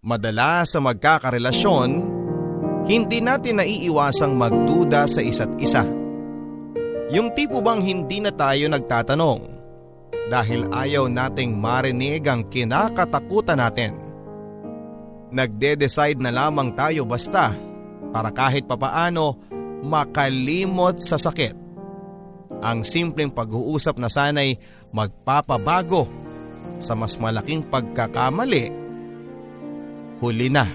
Madalas sa magkakarelasyon, hindi natin naiiwasang magduda sa isa't isa. Yung tipo bang hindi na tayo nagtatanong dahil ayaw nating marinig ang kinakatakutan natin. Nagde-decide na lamang tayo basta para kahit papaano makalimot sa sakit. Ang simpleng pag-uusap na sanay magpapabago sa mas malaking pagkakamali, huli na.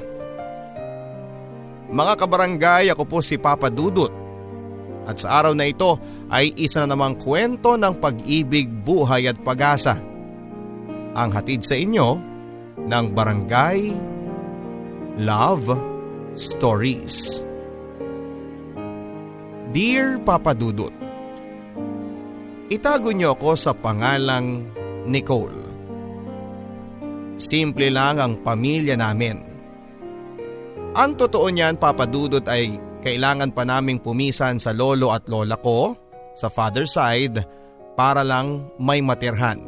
Mga kabarangay, ako po si Papa Dudut. At sa araw na ito ay isa na namang kwento ng pag-ibig, buhay at pag-asa. Ang hatid sa inyo ng Barangay Love Stories. Dear Papa Dudut, Itago niyo ako sa pangalang Nicole. Simple lang ang pamilya namin. Ang totoo niyan papadudot ay kailangan pa naming pumisan sa lolo at lola ko sa father side para lang may matirhan.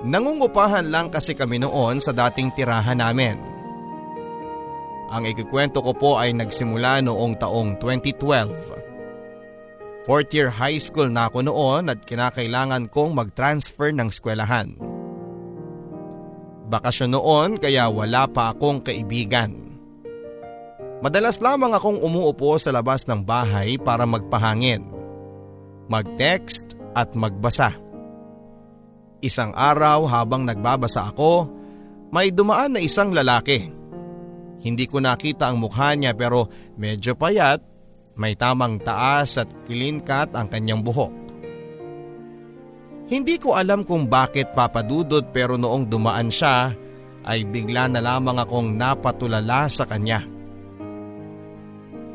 Nangungupahan lang kasi kami noon sa dating tirahan namin. Ang ikikwento ko po ay nagsimula noong taong 2012 Fourth year high school na ako noon at kinakailangan kong mag-transfer ng eskwelahan. Bakasyon noon kaya wala pa akong kaibigan. Madalas lamang akong umuupo sa labas ng bahay para magpahangin, mag-text at magbasa. Isang araw habang nagbabasa ako, may dumaan na isang lalaki. Hindi ko nakita ang mukha niya pero medyo payat may tamang taas at kilinkat ang kanyang buhok. Hindi ko alam kung bakit papadudod pero noong dumaan siya ay bigla na lamang akong napatulala sa kanya.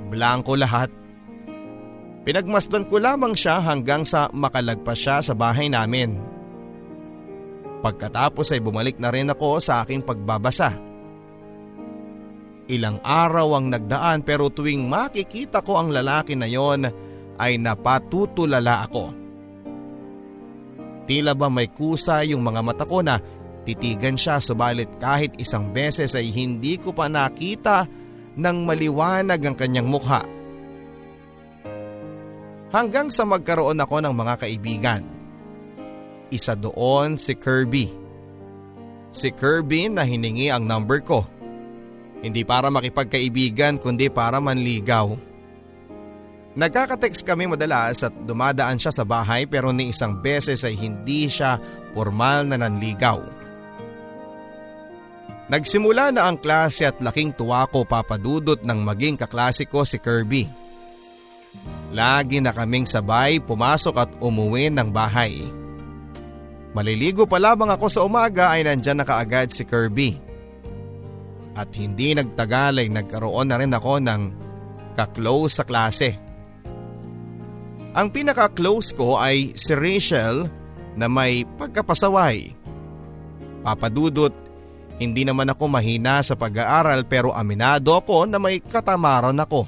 Blanko lahat. Pinagmasdan ko lamang siya hanggang sa makalagpas siya sa bahay namin. Pagkatapos ay bumalik na rin ako sa aking pagbabasa. Ilang araw ang nagdaan pero tuwing makikita ko ang lalaki na yon ay napatutulala ako. Tila ba may kusa yung mga mata ko na titigan siya subalit kahit isang beses ay hindi ko pa nakita ng maliwanag ang kanyang mukha. Hanggang sa magkaroon ako ng mga kaibigan. Isa doon si Kirby. Si Kirby na hiningi ang number ko. Hindi para makipagkaibigan kundi para manligaw. Nagkakatext kami madalas at dumadaan siya sa bahay pero ni isang beses ay hindi siya formal na nanligaw. Nagsimula na ang klase at laking tuwa ko papadudot ng maging kaklase ko si Kirby. Lagi na kaming sabay pumasok at umuwi ng bahay. Maliligo pa lamang ako sa umaga ay nandyan na kaagad si Kirby. At hindi nagtagal ay nagkaroon na rin ako ng kaklose sa klase. Ang pinaka-close ko ay si Rachel na may pagkapasaway. Papadudot, hindi naman ako mahina sa pag-aaral pero aminado ako na may katamaran ako.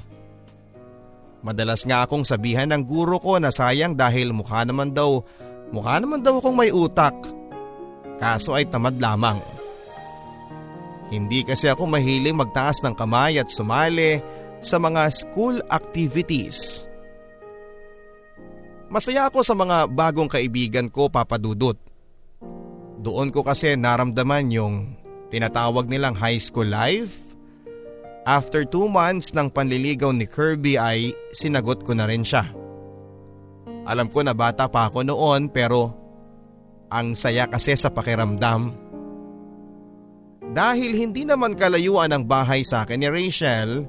Madalas nga akong sabihan ng guro ko na sayang dahil mukha naman daw, mukha naman daw akong may utak. Kaso ay tamad lamang. Hindi kasi ako mahiling magtaas ng kamay at sumali sa mga school activities. Masaya ako sa mga bagong kaibigan ko papadudot. Doon ko kasi naramdaman yung tinatawag nilang high school life. After two months ng panliligaw ni Kirby ay sinagot ko na rin siya. Alam ko na bata pa ako noon pero ang saya kasi sa pakiramdam dahil hindi naman kalayuan ang bahay sa akin ni Rachel,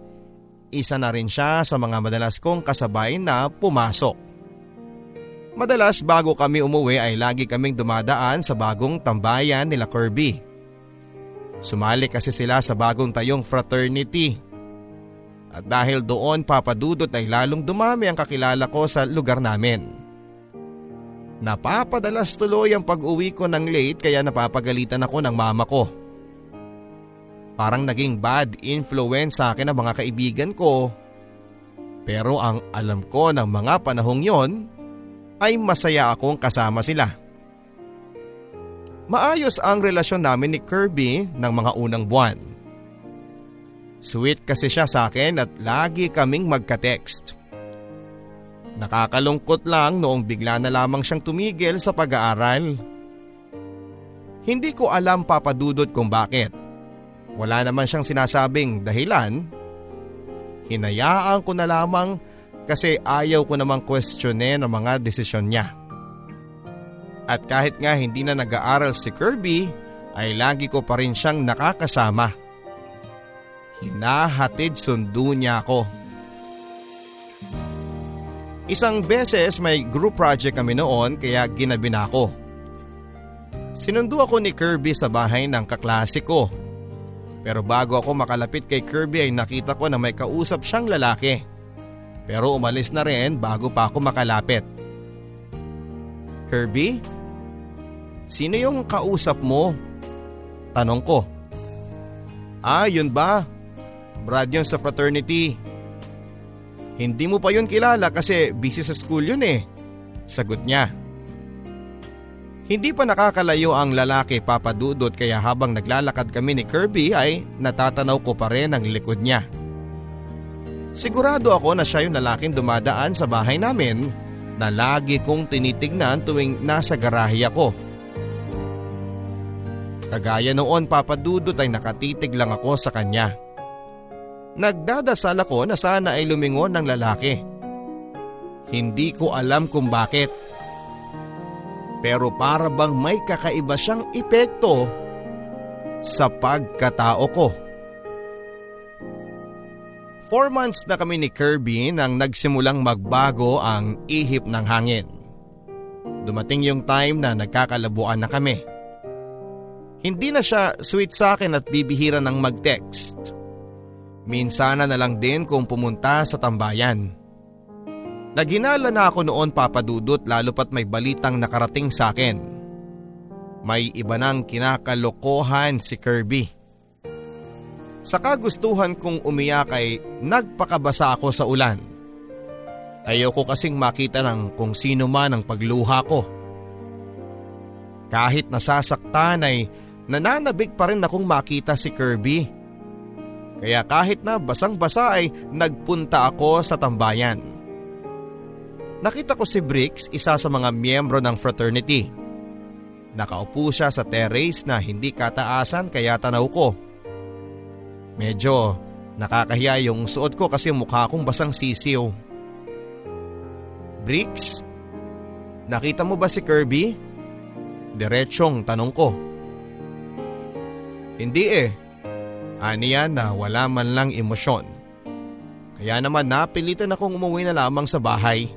isa na rin siya sa mga madalas kong kasabay na pumasok. Madalas bago kami umuwi ay lagi kaming dumadaan sa bagong tambayan nila Kirby. Sumali kasi sila sa bagong tayong fraternity. At dahil doon papadudot ay lalong dumami ang kakilala ko sa lugar namin. Napapadalas tuloy ang pag-uwi ko ng late kaya napapagalitan ako ng mama ko. Parang naging bad influence sa akin ng mga kaibigan ko. Pero ang alam ko ng mga panahong yon ay masaya akong kasama sila. Maayos ang relasyon namin ni Kirby ng mga unang buwan. Sweet kasi siya sa akin at lagi kaming magka-text. Nakakalungkot lang noong bigla na lamang siyang tumigil sa pag-aaral. Hindi ko alam papadudot kung bakit. Wala naman siyang sinasabing dahilan. Hinayaan ko na lamang kasi ayaw ko namang questionin ang mga desisyon niya. At kahit nga hindi na nag-aaral si Kirby, ay lagi ko pa rin siyang nakakasama. Hinahatid sundo niya ako. Isang beses may group project kami noon kaya ginabi na ako. Sinundo ako ni Kirby sa bahay ng kaklase ko. Pero bago ako makalapit kay Kirby ay nakita ko na may kausap siyang lalaki. Pero umalis na rin bago pa ako makalapit. Kirby? Sino yung kausap mo? Tanong ko. Ah, yun ba? Brad yun sa fraternity. Hindi mo pa yun kilala kasi busy sa school yun eh. Sagot niya. Hindi pa nakakalayo ang lalaki papadudot kaya habang naglalakad kami ni Kirby ay natatanaw ko pa rin ang likod niya. Sigurado ako na siya yung lalaking dumadaan sa bahay namin na lagi kong tinitignan tuwing nasa garahe ako. Kagaya noon papadudot ay nakatitig lang ako sa kanya. Nagdadasal ako na sana ay lumingon ng lalaki. Hindi ko alam kung bakit. Pero para bang may kakaiba siyang epekto sa pagkatao ko. Four months na kami ni Kirby nang nagsimulang magbago ang ihip ng hangin. Dumating yung time na nagkakalabuan na kami. Hindi na siya sweet sa akin at bibihira ng mag-text. Minsana na lang din kung pumunta sa tambayan. Naghinala na ako noon papadudot lalo pat may balitang nakarating sa akin. May iba nang kinakalokohan si Kirby. Sa kagustuhan kong umiyak ay nagpakabasa ako sa ulan. Ayoko kasing makita ng kung sino man ang pagluha ko. Kahit nasasaktan ay nananabig pa rin akong makita si Kirby. Kaya kahit na basang-basa ay nagpunta ako sa tambayan. Nakita ko si Briggs, isa sa mga miyembro ng fraternity. Nakaupo siya sa terrace na hindi kataasan kaya tanaw ko. Medyo nakakahiya yung suot ko kasi mukha akong basang sisiw. Briggs, nakita mo ba si Kirby? Diretsyong tanong ko. Hindi eh. Aniya na wala man lang emosyon. Kaya naman napilitan akong umuwi na lamang sa bahay.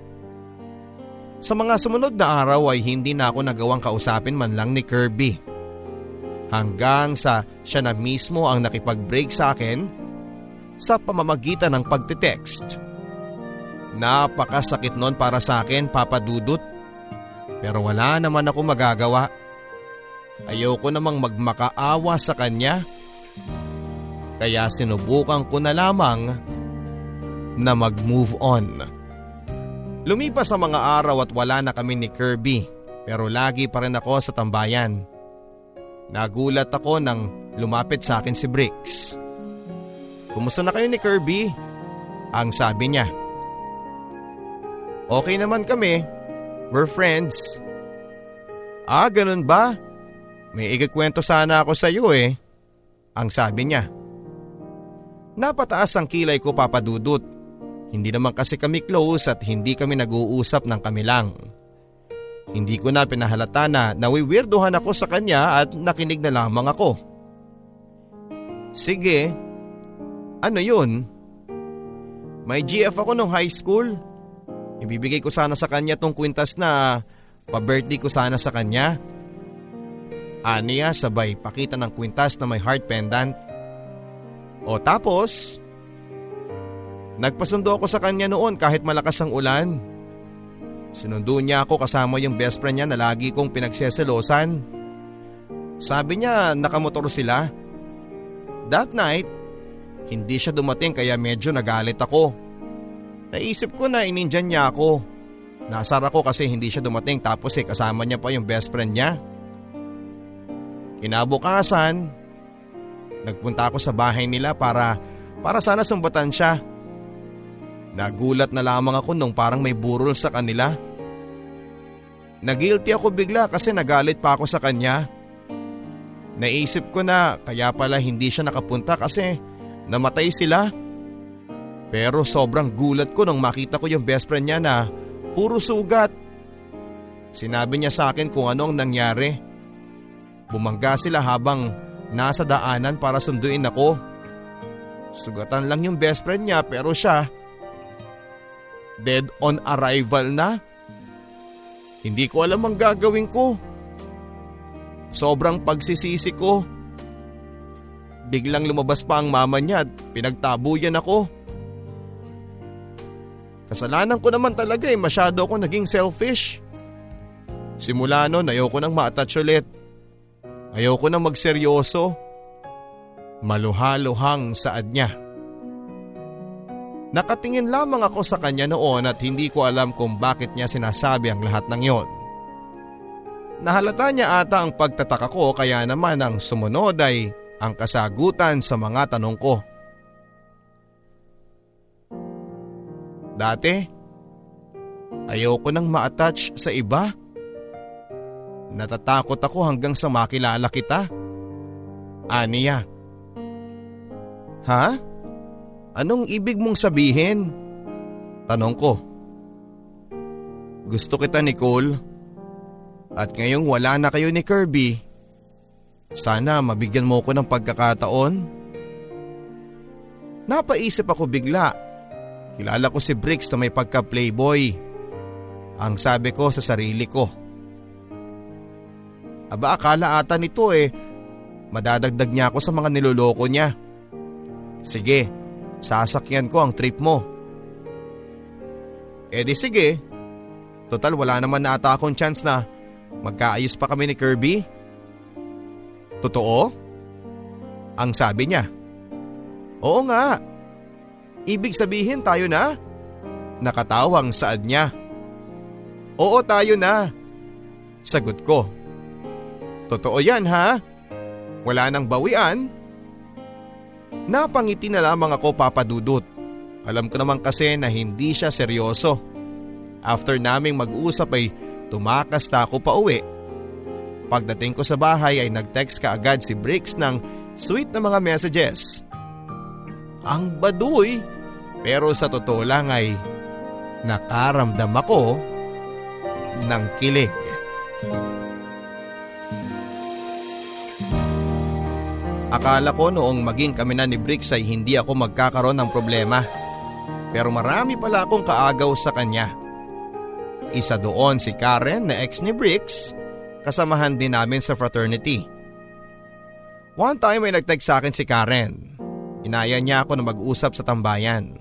Sa mga sumunod na araw ay hindi na ako nagawang kausapin man lang ni Kirby. Hanggang sa siya na mismo ang nakipag-break sa akin sa pamamagitan ng pagte-text. Napakasakit nun para sa akin, Papa Dudut. Pero wala naman ako magagawa. Ayoko namang magmakaawa sa kanya. Kaya sinubukan ko na lamang na mag-move on. Lumipas sa mga araw at wala na kami ni Kirby pero lagi pa rin ako sa tambayan. Nagulat ako nang lumapit sa akin si Bricks. Kumusta na kayo ni Kirby? Ang sabi niya. Okay naman kami. We're friends. Ah, ganun ba? May ikikwento sana ako sa iyo eh. Ang sabi niya. Napataas ang kilay ko papadudot. Hindi naman kasi kami close at hindi kami nag-uusap ng kami lang. Hindi ko na pinahalata na nawiwirdohan ako sa kanya at nakinig na lamang ako. Sige, ano yun? May GF ako nung high school. Ibibigay ko sana sa kanya tong kwintas na pa-birthday ko sana sa kanya. Aniya sabay pakita ng kwintas na may heart pendant. O tapos, nagpasundo ako sa kanya noon kahit malakas ang ulan. Sinundo niya ako kasama yung best friend niya na lagi kong pinagseselosan. Sabi niya nakamotor sila. That night, hindi siya dumating kaya medyo nagalit ako. Naisip ko na inindyan niya ako. Nasara ko kasi hindi siya dumating tapos eh kasama niya pa yung best friend niya. Kinabukasan, nagpunta ako sa bahay nila para, para sana sumbatan siya. Nagulat na lamang ako nung parang may burol sa kanila. Nagilty ako bigla kasi nagalit pa ako sa kanya. Naisip ko na kaya pala hindi siya nakapunta kasi namatay sila. Pero sobrang gulat ko nung makita ko yung best friend niya na puro sugat. Sinabi niya sa akin kung ano ang nangyari. Bumangga sila habang nasa daanan para sunduin ako. Sugatan lang yung best friend niya pero siya dead on arrival na. Hindi ko alam ang gagawin ko. Sobrang pagsisisi ko. Biglang lumabas pa ang mama niya at pinagtabuyan ako. Kasalanan ko naman talaga eh, masyado ako naging selfish. Simula noon ayoko nang ma-attach ulit. Ayoko nang magseryoso. Maluhaluhang saad niya. Nakatingin lamang ako sa kanya noon at hindi ko alam kung bakit niya sinasabi ang lahat ng yon. Nahalata niya ata ang pagtataka ko kaya naman ang sumunod ay ang kasagutan sa mga tanong ko. Dati, ayoko nang ma-attach sa iba. Natatakot ako hanggang sa makilala kita. Aniya. Ha? Anong ibig mong sabihin? Tanong ko. Gusto kita Nicole. At ngayong wala na kayo ni Kirby, sana mabigyan mo ko ng pagkakataon. Napaisip ako bigla. Kilala ko si Briggs na may pagka-playboy. Ang sabi ko sa sarili ko. Aba akala ata nito eh, madadagdag niya ako sa mga niloloko niya. Sige, Sasakyan ko ang trip mo. E di sige. Total wala naman na ata akong chance na magkaayos pa kami ni Kirby. Totoo? Ang sabi niya. Oo nga. Ibig sabihin tayo na? Nakatawang saad niya. Oo tayo na. Sagot ko. Totoo yan ha? Wala nang bawian? Napangiti na lamang ako papadudot. Alam ko naman kasi na hindi siya seryoso. After naming mag-usap ay tumakas na ako pa uwi. Pagdating ko sa bahay ay nag-text ka agad si Briggs ng sweet na mga messages. Ang baduy pero sa totoo lang ay nakaramdam ako ng kilig. Akala ko noong maging kami na ni Briggs ay hindi ako magkakaroon ng problema. Pero marami pala akong kaagaw sa kanya. Isa doon si Karen na ex ni Briggs, kasamahan din namin sa fraternity. One time ay nag-text sa akin si Karen. Inaya niya ako na mag-usap sa tambayan.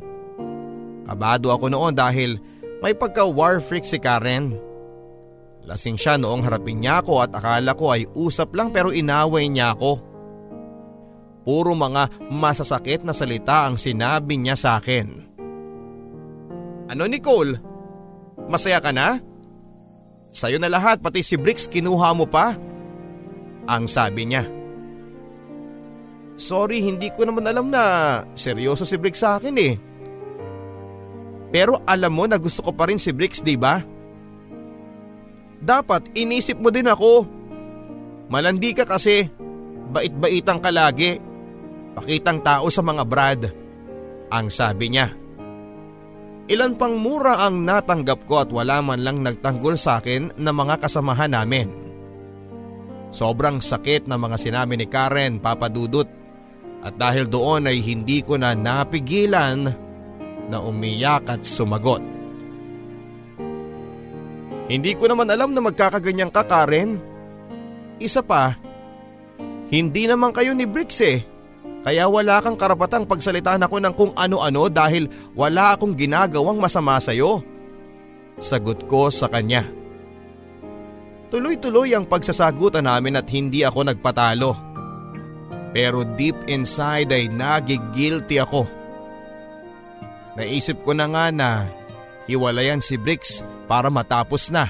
Kabado ako noon dahil may pagka-war freak si Karen. Lasing siya noong harapin niya ako at akala ko ay usap lang pero inaway niya ako. Puro mga masasakit na salita ang sinabi niya sa akin. Ano Nicole? Masaya ka na? Sa'yo na lahat pati si Bricks kinuha mo pa? Ang sabi niya. Sorry hindi ko naman alam na seryoso si Bricks sa akin eh. Pero alam mo na gusto ko pa rin si Bricks di ba? Dapat inisip mo din ako. Malandi ka kasi, bait-baitang ka lagi. Pakitang tao sa mga brad. Ang sabi niya. Ilan pang mura ang natanggap ko at wala man lang nagtanggol sa akin na mga kasamahan namin. Sobrang sakit na mga sinabi ni Karen papadudot at dahil doon ay hindi ko na napigilan na umiyak at sumagot. Hindi ko naman alam na magkakaganyan ka Karen. Isa pa, hindi naman kayo ni Bricks eh. Kaya wala kang karapatang pagsalitaan ako ng kung ano-ano dahil wala akong ginagawang masama sa iyo. Sagot ko sa kanya. Tuloy-tuloy ang pagsasagutan namin at hindi ako nagpatalo. Pero deep inside ay nagigilty ako. Naisip ko na nga na hiwalayan si Bricks para matapos na.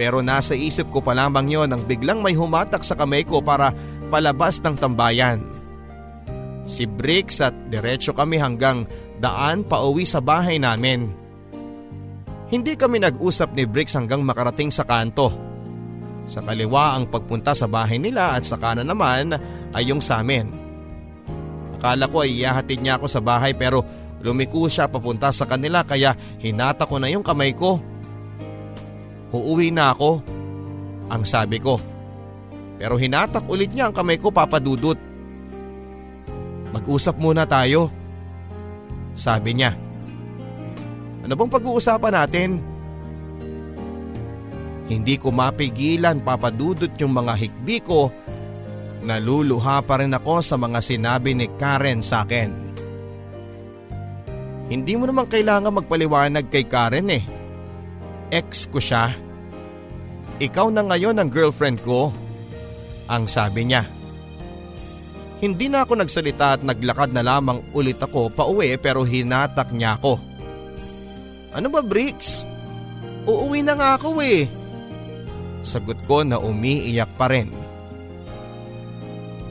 Pero nasa isip ko pa lamang yon nang biglang may humatak sa kamay ko para palabas ng tambayan. Si Bricks at diretso kami hanggang daan pauwi sa bahay namin. Hindi kami nag-usap ni Bricks hanggang makarating sa kanto. Sa kaliwa ang pagpunta sa bahay nila at sa kanan naman ay yung sa amin. Akala ko ay iyahatid niya ako sa bahay pero lumiko siya papunta sa kanila kaya hinata ko na yung kamay ko. Uuwi na ako, ang sabi ko. Pero hinatak ulit niya ang kamay ko papadudot. Mag-usap muna tayo. Sabi niya. Ano bang pag-uusapan natin? Hindi ko mapigilan papadudot yung mga hikbi ko. Naluluha pa rin ako sa mga sinabi ni Karen sa akin. Hindi mo naman kailangan magpaliwanag kay Karen eh. Ex ko siya. Ikaw na ngayon ang girlfriend ko. Ang sabi niya. Hindi na ako nagsalita at naglakad na lamang ulit ako pauwi pero hinatak niya ako. Ano ba Bricks? Uuwi na nga ako eh. Sagot ko na umiiyak pa rin.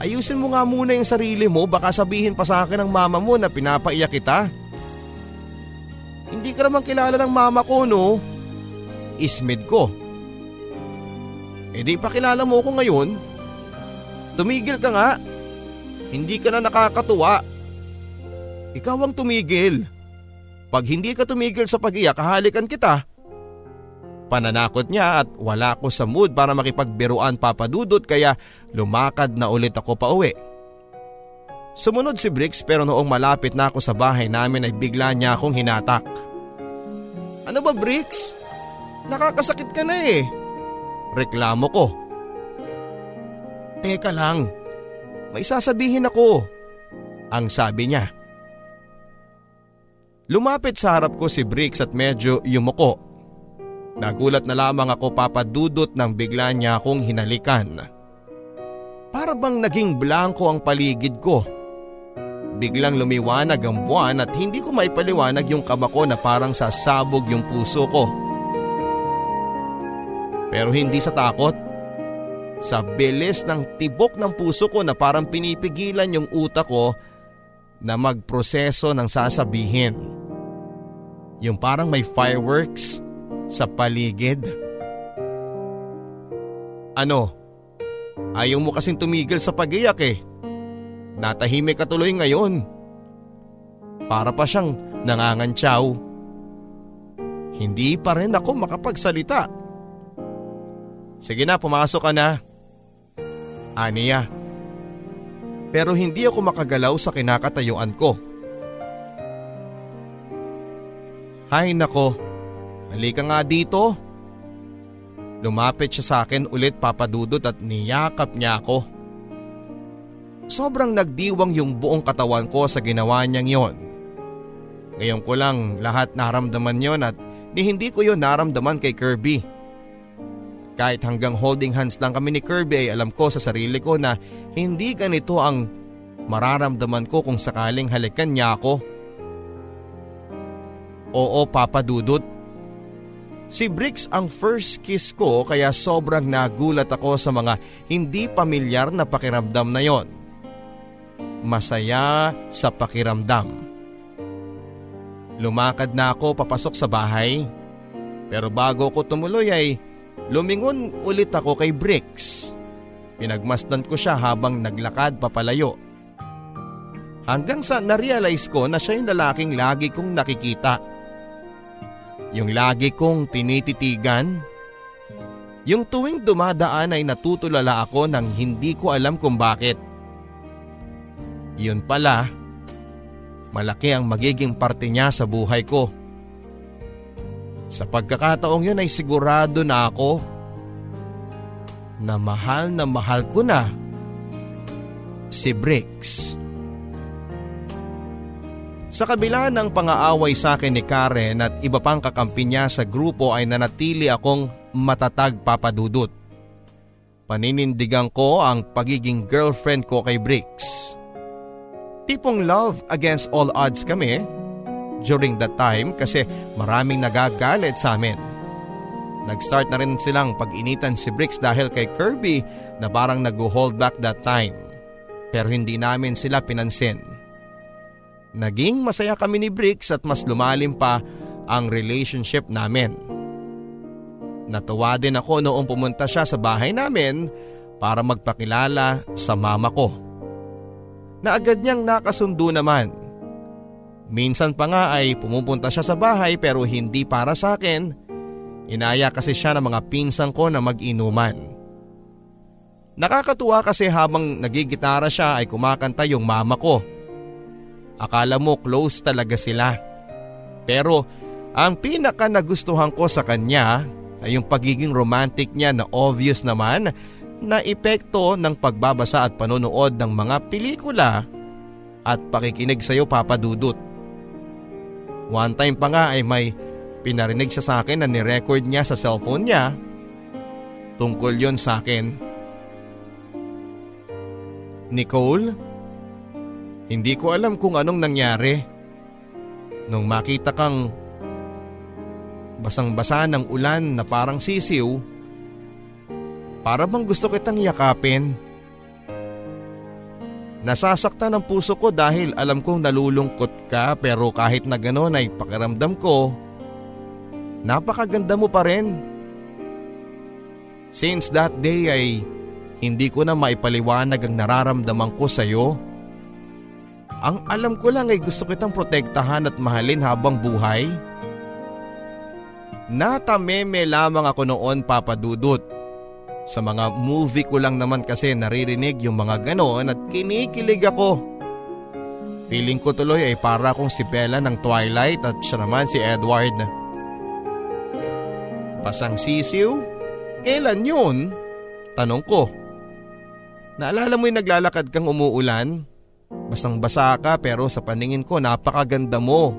Ayusin mo nga muna yung sarili mo baka sabihin pa sa akin ng mama mo na pinapaiyak kita. Hindi ka naman kilala ng mama ko no? Ismid ko. E di pakilala mo ko ngayon. Tumigil ka nga. Hindi ka na nakakatuwa. Ikaw ang tumigil. Pag hindi ka tumigil sa pag-iyak, kahalikan kita. Pananakot niya at wala ako sa mood para makipagbiruan papadudot kaya lumakad na ulit ako pa uwi. Sumunod si Bricks pero noong malapit na ako sa bahay namin ay bigla niya akong hinatak. Ano ba Bricks? Nakakasakit ka na eh. Reklamo ko. Teka lang, may sasabihin ako. Ang sabi niya. Lumapit sa harap ko si Bricks at medyo yumuko. Nagulat na lamang ako papadudot nang bigla niya akong hinalikan. Para bang naging blanko ang paligid ko. Biglang lumiwanag ang buwan at hindi ko maipaliwanag yung kama ko na parang sasabog yung puso ko. Pero hindi sa takot. Sa bilis ng tibok ng puso ko na parang pinipigilan yung utak ko na magproseso ng sasabihin. Yung parang may fireworks sa paligid. Ano? Ayaw mo kasing tumigil sa pagiyak eh. Natahimik ka tuloy ngayon. Para pa siyang nangangantsaw. Hindi pa rin ako makapagsalita. Sige na, pumasok ka na. Aniya. Pero hindi ako makagalaw sa kinakatayuan ko. Hay nako, halika nga dito. Lumapit siya sa akin ulit papadudot at niyakap niya ako. Sobrang nagdiwang yung buong katawan ko sa ginawa niyang yon. Ngayon ko lang lahat naramdaman yon at ni hindi ko yon naramdaman kay Kirby. Kahit hanggang holding hands lang kami ni Kirby ay alam ko sa sarili ko na hindi ganito ang mararamdaman ko kung sakaling halikan niya ako. Oo Papa Dudut. Si Bricks ang first kiss ko kaya sobrang nagulat ako sa mga hindi pamilyar na pakiramdam na yon. Masaya sa pakiramdam. Lumakad na ako papasok sa bahay. Pero bago ko tumuloy ay lumingon ulit ako kay Bricks. Pinagmasdan ko siya habang naglakad papalayo. Hanggang sa narealize ko na siya yung lalaking lagi kong nakikita. Yung lagi kong tinititigan. Yung tuwing dumadaan ay natutulala ako nang hindi ko alam kung bakit. Yun pala, malaki ang magiging parte niya sa buhay ko. Sa pagkakataong yun ay sigurado na ako na mahal na mahal ko na si Bricks. Sa kabila ng pang-aaway sa akin ni Karen at iba pang kakampi niya sa grupo ay nanatili akong matatag papadudot. Paninindigan ko ang pagiging girlfriend ko kay Bricks. Tipong love against all odds kami during that time kasi maraming nagagalit sa amin. Nag-start na rin silang pag-initan si Bricks dahil kay Kirby na parang nag-hold back that time. Pero hindi namin sila pinansin. Naging masaya kami ni Bricks at mas lumalim pa ang relationship namin. Natuwa din ako noong pumunta siya sa bahay namin para magpakilala sa mama ko. Na agad niyang nakasundo naman. Minsan pa nga ay pumupunta siya sa bahay pero hindi para sa akin Inaya kasi siya ng mga pinsang ko na mag-inuman. Nakakatuwa kasi habang nagigitara siya ay kumakanta yung mama ko. Akala mo close talaga sila. Pero ang pinaka nagustuhan ko sa kanya ay yung pagiging romantic niya na obvious naman na epekto ng pagbabasa at panonood ng mga pelikula at pakikinig sa iyo papadudot. One time pa nga ay may Pinarinig siya sa akin na nirecord niya sa cellphone niya. Tungkol yon sa akin. Nicole, hindi ko alam kung anong nangyari. Nung makita kang basang-basa ng ulan na parang sisiw, para bang gusto kitang yakapin. Nasasaktan ang puso ko dahil alam kong nalulungkot ka pero kahit na gano'n ay pakiramdam ko Napakaganda mo pa rin. Since that day ay hindi ko na maipaliwanag ang nararamdaman ko sa iyo. Ang alam ko lang ay gusto kitang protektahan at mahalin habang buhay. Natameme lamang ako noon papadudot. Sa mga movie ko lang naman kasi naririnig yung mga ganoon at kinikilig ako. Feeling ko tuloy ay para akong si Bella ng Twilight at siya naman si Edward. Edward. Pasang sisiw? Kailan yun? Tanong ko. Naalala mo yung naglalakad kang umuulan? Basang basa ka pero sa paningin ko napakaganda mo.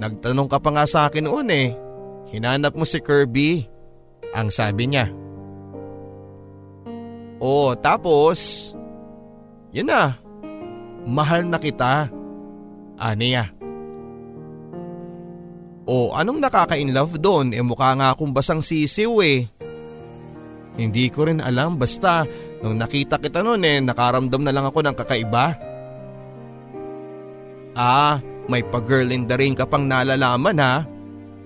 Nagtanong ka pa nga sa akin noon eh. Hinanap mo si Kirby. Ang sabi niya. Oh, tapos, yun na, mahal na kita. Aniya. O anong nakaka-inlove doon? E mukha nga akong basang sisiw eh. Hindi ko rin alam basta nung nakita kita noon eh nakaramdam na lang ako ng kakaiba. Ah, may pa-girl in the rain ka pang nalalaman ha.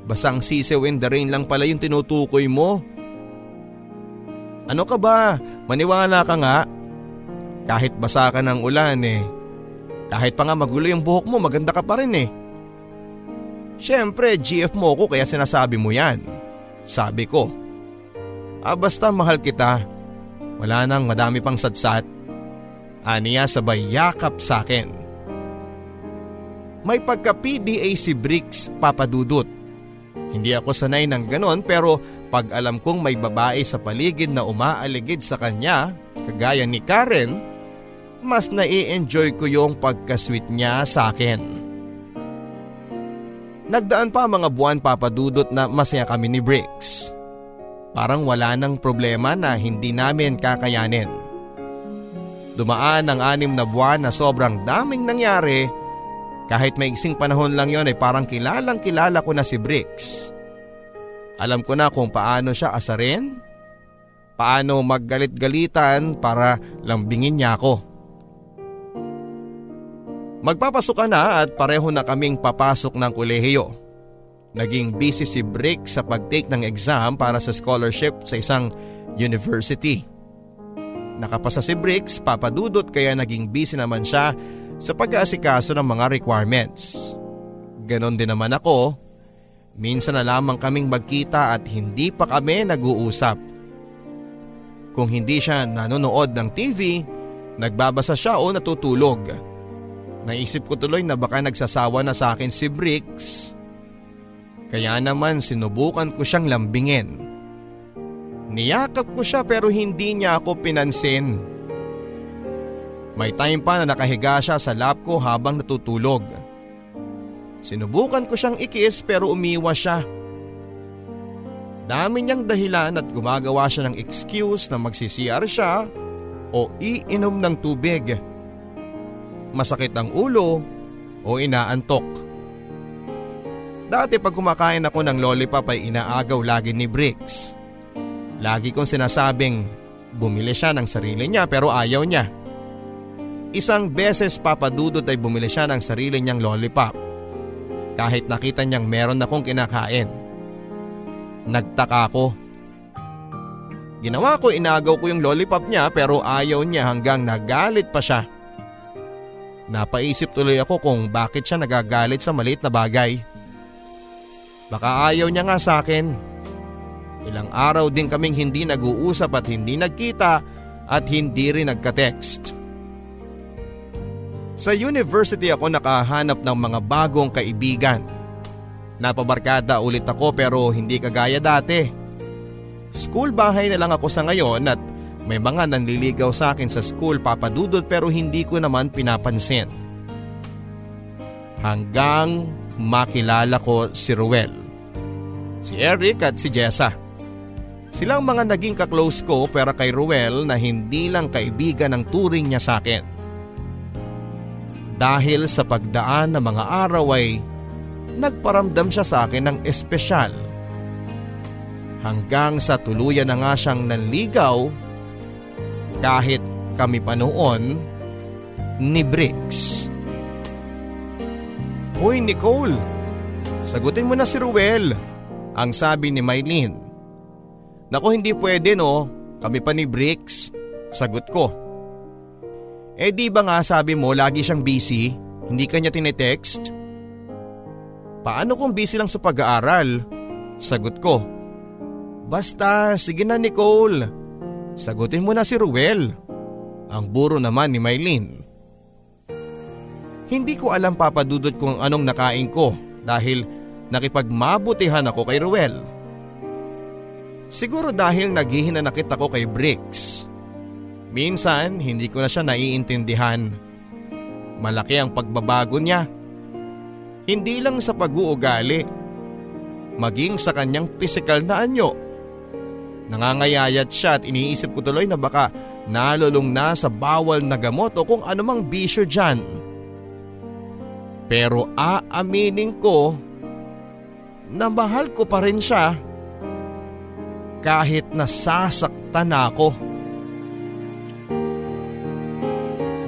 Basang sisiw in the rain lang pala yung tinutukoy mo. Ano ka ba? Maniwala ka nga. Kahit basa ka ng ulan eh. Kahit pa nga magulo yung buhok mo maganda ka pa rin eh. Siyempre GF mo ko kaya sinasabi mo yan. Sabi ko. Ah basta mahal kita. Wala nang madami pang sadsat. Aniya sabay yakap sa akin. May pagka-PDA si Bricks papadudot. Hindi ako sanay ng ganon pero pag alam kong may babae sa paligid na umaaligid sa kanya, kagaya ni Karen, mas nai-enjoy ko yung pagka-sweet niya sa akin. Nagdaan pa mga buwan papadudot na masaya kami ni Briggs. Parang wala nang problema na hindi namin kakayanin. Dumaan ang anim na buwan na sobrang daming nangyari. Kahit may ising panahon lang yon ay parang kilalang kilala ko na si Briggs. Alam ko na kung paano siya asarin, paano maggalit-galitan para lambingin niya ako. Magpapasok na at pareho na kaming papasok ng kolehiyo. Naging busy si Brick sa pag-take ng exam para sa scholarship sa isang university. Nakapasa si Bricks, papadudot kaya naging busy naman siya sa pag-aasikaso ng mga requirements. Ganon din naman ako. Minsan na lamang kaming magkita at hindi pa kami nag-uusap. Kung hindi siya nanonood ng TV, nagbabasa siya o natutulog. Naisip ko tuloy na baka nagsasawa na sa akin si Bricks. Kaya naman sinubukan ko siyang lambingin. Niyakap ko siya pero hindi niya ako pinansin. May time pa na nakahiga siya sa lap ko habang natutulog. Sinubukan ko siyang ikis pero umiwas siya. Dami niyang dahilan at gumagawa siya ng excuse na magsi-CR siya o iinom ng tubig masakit ang ulo o inaantok. Dati pag kumakain ako ng lollipop ay inaagaw lagi ni Bricks. Lagi kong sinasabing bumili siya ng sarili niya pero ayaw niya. Isang beses papadudod ay bumili siya ng sarili niyang lollipop. Kahit nakita niyang meron akong kinakain. Nagtaka ako. Ginawa ko inagaw ko yung lollipop niya pero ayaw niya hanggang nagalit pa siya. Napaisip tuloy ako kung bakit siya nagagalit sa maliit na bagay. Baka ayaw niya nga sa akin. Ilang araw din kaming hindi nag-uusap at hindi nagkita at hindi rin nagka-text. Sa university ako nakahanap ng mga bagong kaibigan. Napabarkada ulit ako pero hindi kagaya dati. School bahay na lang ako sa ngayon at may mga nanliligaw sa akin sa school papadudod pero hindi ko naman pinapansin. Hanggang makilala ko si Ruel. Si Eric at si Jessa. Silang mga naging kaklose ko pero kay Ruel na hindi lang kaibigan ang turing niya sa akin. Dahil sa pagdaan ng mga araw ay nagparamdam siya sa akin ng espesyal. Hanggang sa tuluyan na nga siyang nanligaw kahit kami pa noon ni Bricks. Hoy Nicole, sagutin mo na si Ruel, ang sabi ni Mylene. Nako hindi pwede no, kami pa ni Bricks, sagot ko. Eh di ba nga sabi mo lagi siyang busy, hindi kanya tinetext? Paano kung busy lang sa pag-aaral? Sagot ko. Basta, sige na Nicole. Sagutin mo na si Ruel. Ang buro naman ni Mylene. Hindi ko alam papadudot kung anong nakain ko dahil nakipagmabutihan ako kay Ruel. Siguro dahil naghihinanakit ako kay Bricks. Minsan hindi ko na siya naiintindihan. Malaki ang pagbabago niya. Hindi lang sa pag-uugali, maging sa kanyang pisikal na anyo. Nangangayayat siya at iniisip ko tuloy na baka nalulong na sa bawal na gamot o kung anumang bisyo dyan. Pero aaminin ko na mahal ko pa rin siya kahit nasasaktan ako.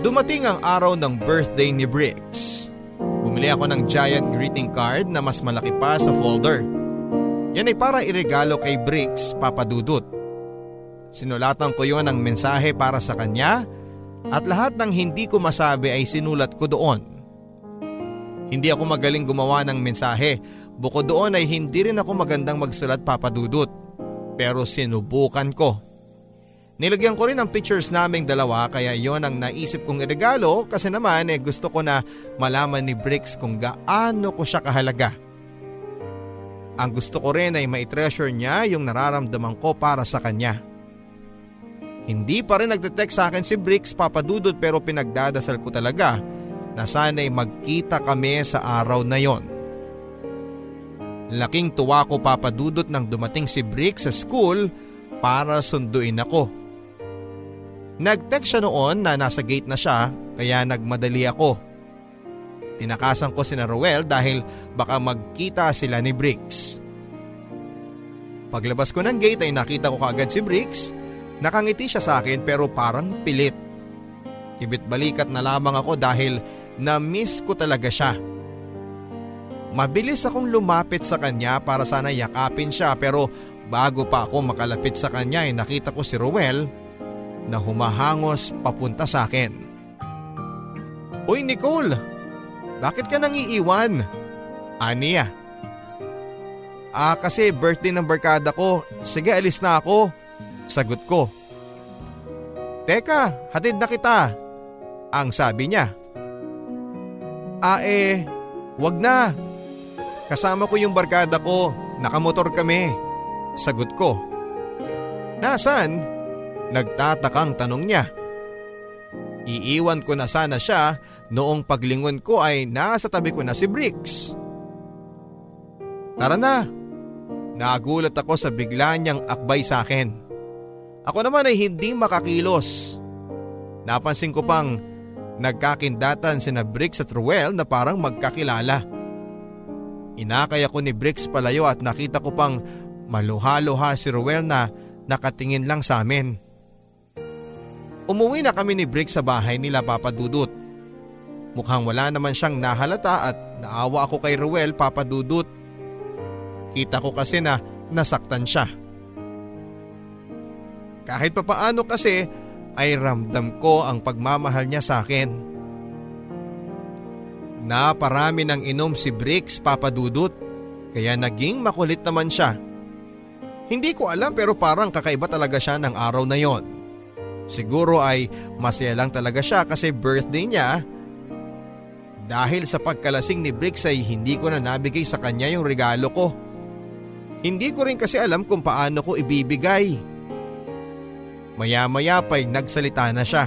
Dumating ang araw ng birthday ni Briggs. Bumili ako ng giant greeting card na mas malaki pa sa folder. Yan ay para iregalo kay Briggs papadudot. Sinulatan ko yon ng mensahe para sa kanya at lahat ng hindi ko masabi ay sinulat ko doon. Hindi ako magaling gumawa ng mensahe, bukod doon ay hindi rin ako magandang magsulat papadudot. Pero sinubukan ko. Nilagyan ko rin ang pictures naming dalawa kaya yon ang naisip kong iregalo kasi naman eh gusto ko na malaman ni Bricks kung gaano ko siya kahalaga. Ang gusto ko rin ay mai-treasure niya yung nararamdaman ko para sa kanya. Hindi pa rin nagte-text sa akin si Bricks papadudod pero pinagdadasal ko talaga na sana'y magkita kami sa araw na yon. Laking tuwa ko papadudot nang dumating si Bricks sa school para sunduin ako. Nag-text siya noon na nasa gate na siya kaya nagmadali ako. Tinakasan ko si Ruel dahil baka magkita sila ni Briggs. Paglabas ko ng gate ay nakita ko kaagad si Briggs. Nakangiti siya sa akin pero parang pilit. Kibit balikat na lamang ako dahil na-miss ko talaga siya. Mabilis akong lumapit sa kanya para sana yakapin siya pero bago pa ako makalapit sa kanya ay nakita ko si Ruel na humahangos papunta sa akin. Uy Nicole, bakit ka nang iiwan? Aniya. Ah kasi birthday ng barkada ko, sige alis na ako. Sagot ko. Teka, hatid na kita. Ang sabi niya. Ah eh, wag na. Kasama ko yung barkada ko, nakamotor kami. Sagot ko. Nasaan? Nagtatakang tanong niya. Iiwan ko na sana siya noong paglingon ko ay nasa tabi ko na si Bricks. Tara na. Nagulat ako sa bigla niyang akbay sa akin. Ako naman ay hindi makakilos. Napansin ko pang nagkakindatan sina Bricks at Ruel na parang magkakilala. Inakay ako ni Bricks palayo at nakita ko pang maluha-luha si Ruel na nakatingin lang sa amin. Umuwi na kami ni Bricks sa bahay nila Papa Dudut. Mukhang wala naman siyang nahalata at naawa ako kay Ruel Papa Dudut. Kita ko kasi na nasaktan siya. Kahit papaano kasi ay ramdam ko ang pagmamahal niya sa akin. Naparami ng inom si Bricks papadudot kaya naging makulit naman siya. Hindi ko alam pero parang kakaiba talaga siya ng araw na yon. Siguro ay masaya lang talaga siya kasi birthday niya. Dahil sa pagkalasing ni Bricks ay hindi ko na nabigay sa kanya yung regalo ko. Hindi ko rin kasi alam kung paano ko ibibigay. Maya-maya pa'y nagsalita na siya.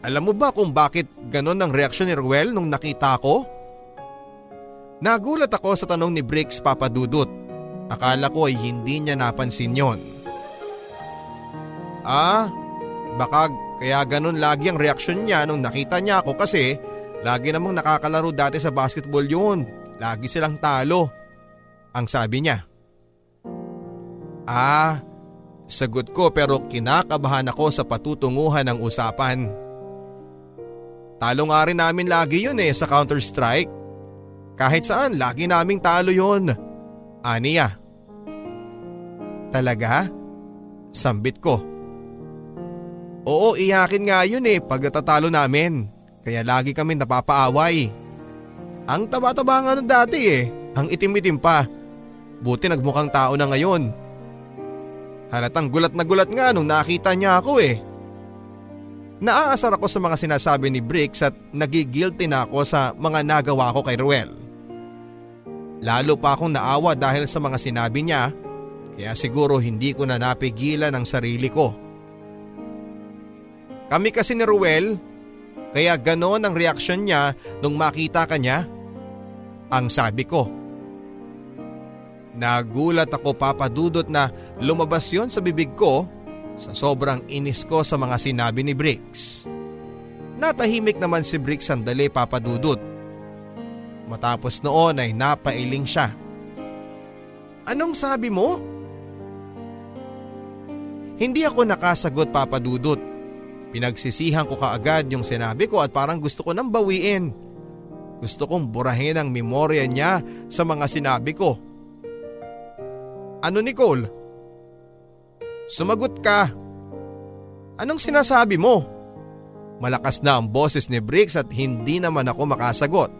Alam mo ba kung bakit ganon ang reaksyon ni Ruel nung nakita ko? Nagulat ako sa tanong ni Bricks papadudot. Akala ko ay hindi niya napansin yon. Ah, baka kaya ganon lagi ang reaksyon niya nung nakita niya ako kasi lagi namang nakakalaro dati sa basketball yun. Lagi silang talo. Ang sabi niya. Ah, sagot ko pero kinakabahan ako sa patutunguhan ng usapan. Talo nga rin namin lagi yun eh sa Counter-Strike. Kahit saan, lagi naming talo yun. Aniya. Talaga? Sambit ko. Oo, iyakin nga yun eh pag natatalo namin. Kaya lagi kami napapaaway. Ang taba-taba nga nun dati eh. Ang itim-itim pa. Buti nagmukhang tao na ngayon. Halatang gulat na gulat nga nung nakita niya ako eh. Naaasar ako sa mga sinasabi ni Briggs at nagigilty na ako sa mga nagawa ko kay Ruel. Lalo pa akong naawa dahil sa mga sinabi niya kaya siguro hindi ko na napigilan ang sarili ko. Kami kasi ni Ruel kaya ganon ang reaksyon niya nung makita ka niya. Ang sabi ko. Nagulat ako papadudot na lumabas yon sa bibig ko sa sobrang inis ko sa mga sinabi ni Briggs. Natahimik naman si Briggs sandali papadudot. Matapos noon ay napailing siya. Anong sabi mo? Hindi ako nakasagot papadudot. Pinagsisihan ko kaagad yung sinabi ko at parang gusto ko nang bawiin. Gusto kong burahin ang memorya niya sa mga sinabi ko. Ano Nicole? Sumagot ka. Anong sinasabi mo? Malakas na ang boses ni Briggs at hindi naman ako makasagot.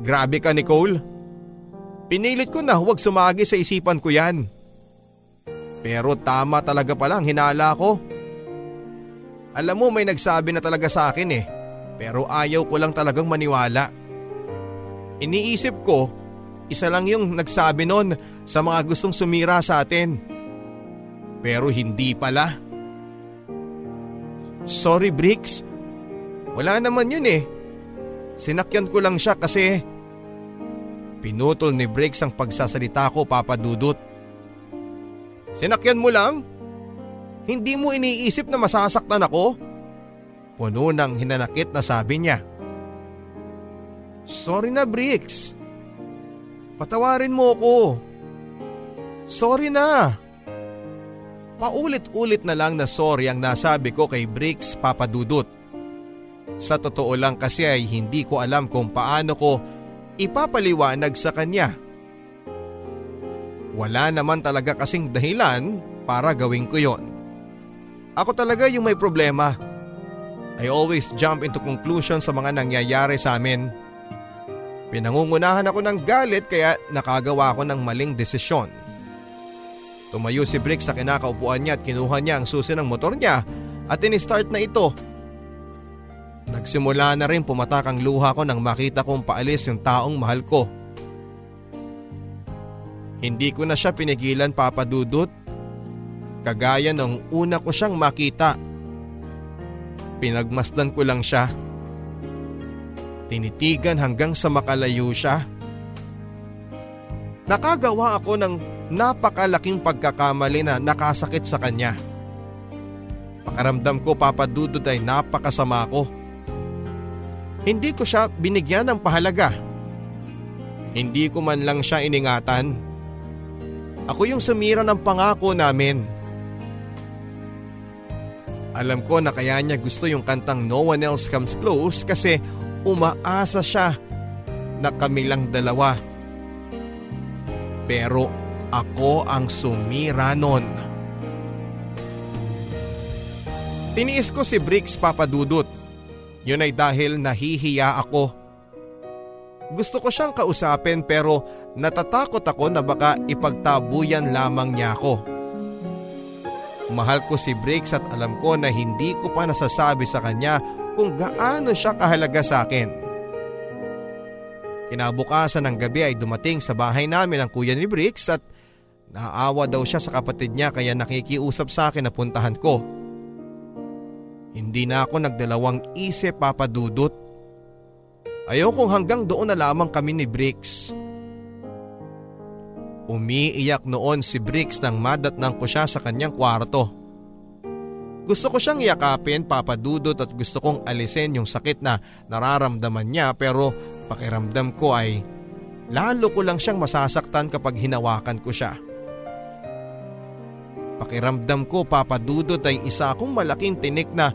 Grabe ka Nicole. Pinilit ko na huwag sumagi sa isipan ko yan. Pero tama talaga palang hinala ko. Alam mo may nagsabi na talaga sa akin eh. Pero ayaw ko lang talagang maniwala. Iniisip ko, isa lang yung nagsabi nun sa mga gustong sumira sa atin. Pero hindi pala. Sorry Bricks. Wala naman yun eh. Sinakyan ko lang siya kasi pinutol ni Bricks ang pagsasalita ko papadudot. Sinakyan mo lang? Hindi mo iniisip na masasaktan ako? Puno ng hinanakit na sabi niya. Sorry na Bricks. Patawarin mo ko. Sorry na. Paulit-ulit na lang na sorry ang nasabi ko kay Bricks papadudot. Sa totoo lang kasi ay hindi ko alam kung paano ko ipapaliwanag sa kanya. Wala naman talaga kasing dahilan para gawin ko yon. Ako talaga yung may problema. I always jump into conclusion sa mga nangyayari sa amin. Pinangungunahan ako ng galit kaya nakagawa ako ng maling desisyon. Tumayo si Brick sa kinakaupuan niya at kinuha niya ang susi ng motor niya at in-start na ito. Nagsimula na rin pumatak ang luha ko nang makita kong paalis yung taong mahal ko. Hindi ko na siya pinigilan papadudot. Kagaya nung una ko siyang makita. Pinagmasdan ko lang siya. Tinitigan hanggang sa makalayo siya. Nakagawa ako ng napakalaking pagkakamali na nakasakit sa kanya. Pakaramdam ko papadudod ay napakasama ko. Hindi ko siya binigyan ng pahalaga. Hindi ko man lang siya iningatan. Ako yung sumira ng pangako namin. Alam ko na kaya niya gusto yung kantang No One Else Comes Close kasi umaasa siya na kami lang dalawa. Pero ako ang sumira nun. Tiniis ko si Bricks papadudot. Yun ay dahil nahihiya ako. Gusto ko siyang kausapin pero natatakot ako na baka ipagtabuyan lamang niya ako. Mahal ko si Briggs at alam ko na hindi ko pa nasasabi sa kanya kung gaano siya kahalaga sa akin. Kinabukasan ng gabi ay dumating sa bahay namin ang kuya ni Briggs at naawa daw siya sa kapatid niya kaya nakikiusap sa akin na puntahan ko. Hindi na ako nagdalawang isip papadudot. Ayokong hanggang doon na lamang kami ni Briggs. Umiiyak noon si Briggs nang madatnang ko siya sa kanyang kwarto. Gusto ko siyang yakapin papadudot at gusto kong alisin yung sakit na nararamdaman niya pero pakiramdam ko ay lalo ko lang siyang masasaktan kapag hinawakan ko siya. Pakiramdam ko papadudot ay isa akong malaking tinik na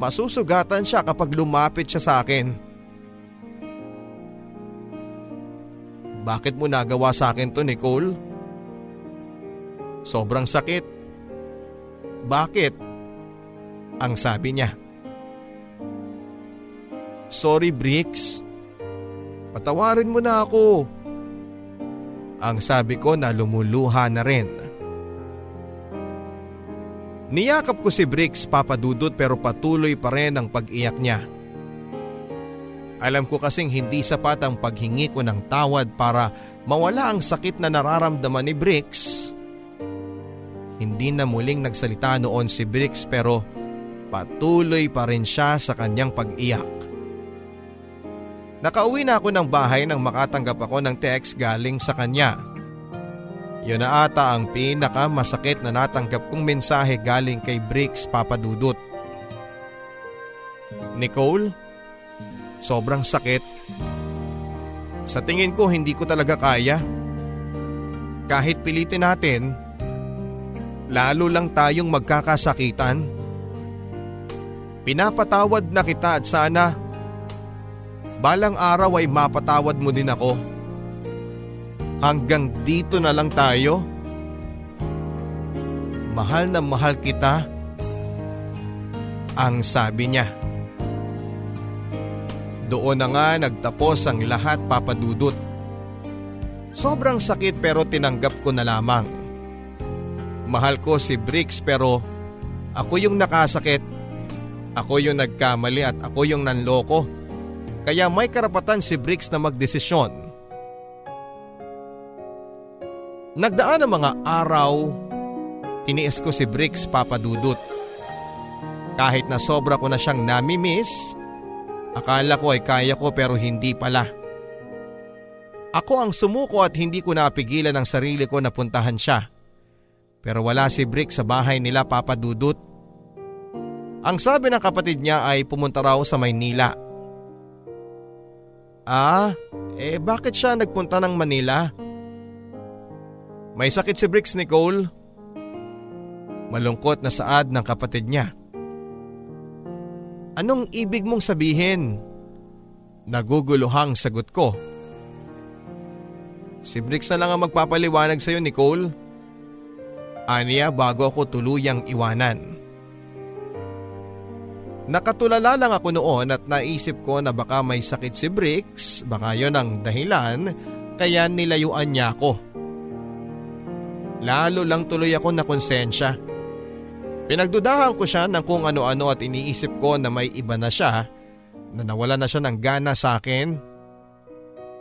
masusugatan siya kapag lumapit siya sa akin. Bakit mo nagawa sa akin to Nicole? Sobrang sakit. Bakit? Ang sabi niya. Sorry Bricks. Patawarin mo na ako. Ang sabi ko na lumuluha na rin. Niyakap ko si Bricks papadudot pero patuloy pa rin ang pag-iyak niya. Alam ko kasing hindi sapat ang paghingi ko ng tawad para mawala ang sakit na nararamdaman ni Bricks. Hindi na muling nagsalita noon si Bricks pero patuloy pa rin siya sa kanyang pag-iyak. Nakauwi na ako ng bahay nang makatanggap ako ng text galing sa kanya. Yun na ata ang pinaka masakit na natanggap kong mensahe galing kay Bricks Papadudut. Nicole, Sobrang sakit. Sa tingin ko hindi ko talaga kaya. Kahit pilitin natin, lalo lang tayong magkakasakitan. Pinapatawad na kita at sana balang araw ay mapatawad mo din ako. Hanggang dito na lang tayo. Mahal na mahal kita. Ang sabi niya. Doon na nga nagtapos ang lahat papadudot. Sobrang sakit pero tinanggap ko na lamang. Mahal ko si Bricks pero ako yung nakasakit. Ako yung nagkamali at ako yung nanloko. Kaya may karapatan si Bricks na magdesisyon. Nagdaan ang mga araw, tiniis ko si Bricks papadudot. Kahit na sobra ko na siyang nami-miss, Akala ko ay kaya ko pero hindi pala. Ako ang sumuko at hindi ko napigilan ang sarili ko na puntahan siya. Pero wala si Brick sa bahay nila Papa Dudut. Ang sabi ng kapatid niya ay pumunta raw sa Maynila. Ah, eh bakit siya nagpunta ng Manila? May sakit si Bricks Nicole. Malungkot na saad ng kapatid niya. Anong ibig mong sabihin? Naguguluhang sagot ko. Si Brix na lang ang magpapaliwanag sa iyo Nicole. Aniya bago ako tuluyang iwanan. Nakatulala lang ako noon at naisip ko na baka may sakit si Brix, baka yon ang dahilan kaya nilayuan niya ako. Lalo lang tuloy ako na konsensya. Pinagdudahan ko siya ng kung ano-ano at iniisip ko na may iba na siya na nawala na siya ng gana sa akin.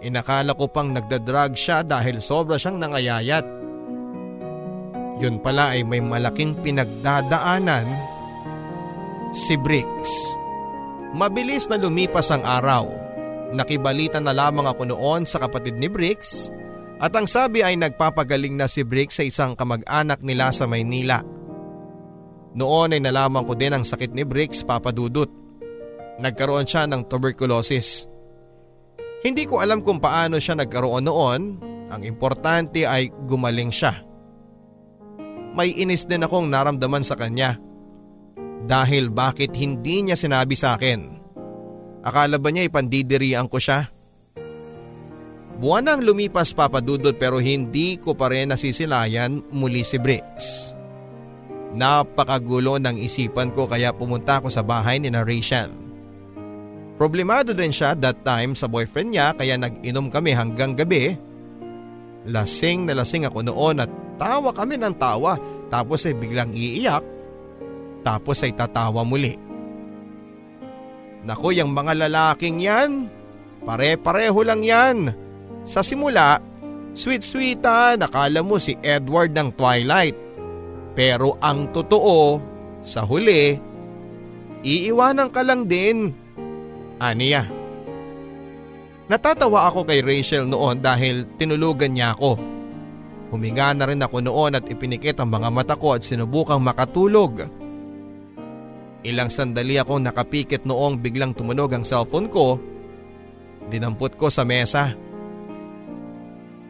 Inakala ko pang nagdadrag siya dahil sobra siyang nangayayat. Yun pala ay may malaking pinagdadaanan si Briggs. Mabilis na lumipas ang araw. Nakibalita na lamang ako noon sa kapatid ni Briggs at ang sabi ay nagpapagaling na si Briggs sa isang kamag-anak nila sa Maynila. Noon ay nalaman ko din ang sakit ni Briggs papadudot. nagkaroon siya ng tuberculosis. Hindi ko alam kung paano siya nagkaroon noon, ang importante ay gumaling siya. May inis din akong naramdaman sa kanya. Dahil bakit hindi niya sinabi sa akin? Akala ba niya ipandidirian ko siya? Buwan ang lumipas papadudod pero hindi ko pa rin nasisilayan muli si Briggs. Napakagulo ng isipan ko kaya pumunta ako sa bahay ni na Rachel. Problemado din siya that time sa boyfriend niya kaya nag-inom kami hanggang gabi. Lasing na lasing ako noon at tawa kami ng tawa tapos ay biglang iiyak tapos ay tatawa muli. Naku yung mga lalaking yan, pare-pareho lang yan. Sa simula, sweet-sweetan, nakala mo si Edward ng Twilight. Pero ang totoo, sa huli, iiwanan ka lang din. Aniya. Natatawa ako kay Rachel noon dahil tinulugan niya ako. Huminga na rin ako noon at ipinikit ang mga mata ko at sinubukang makatulog. Ilang sandali akong nakapikit noong biglang tumunog ang cellphone ko. Dinampot ko sa mesa.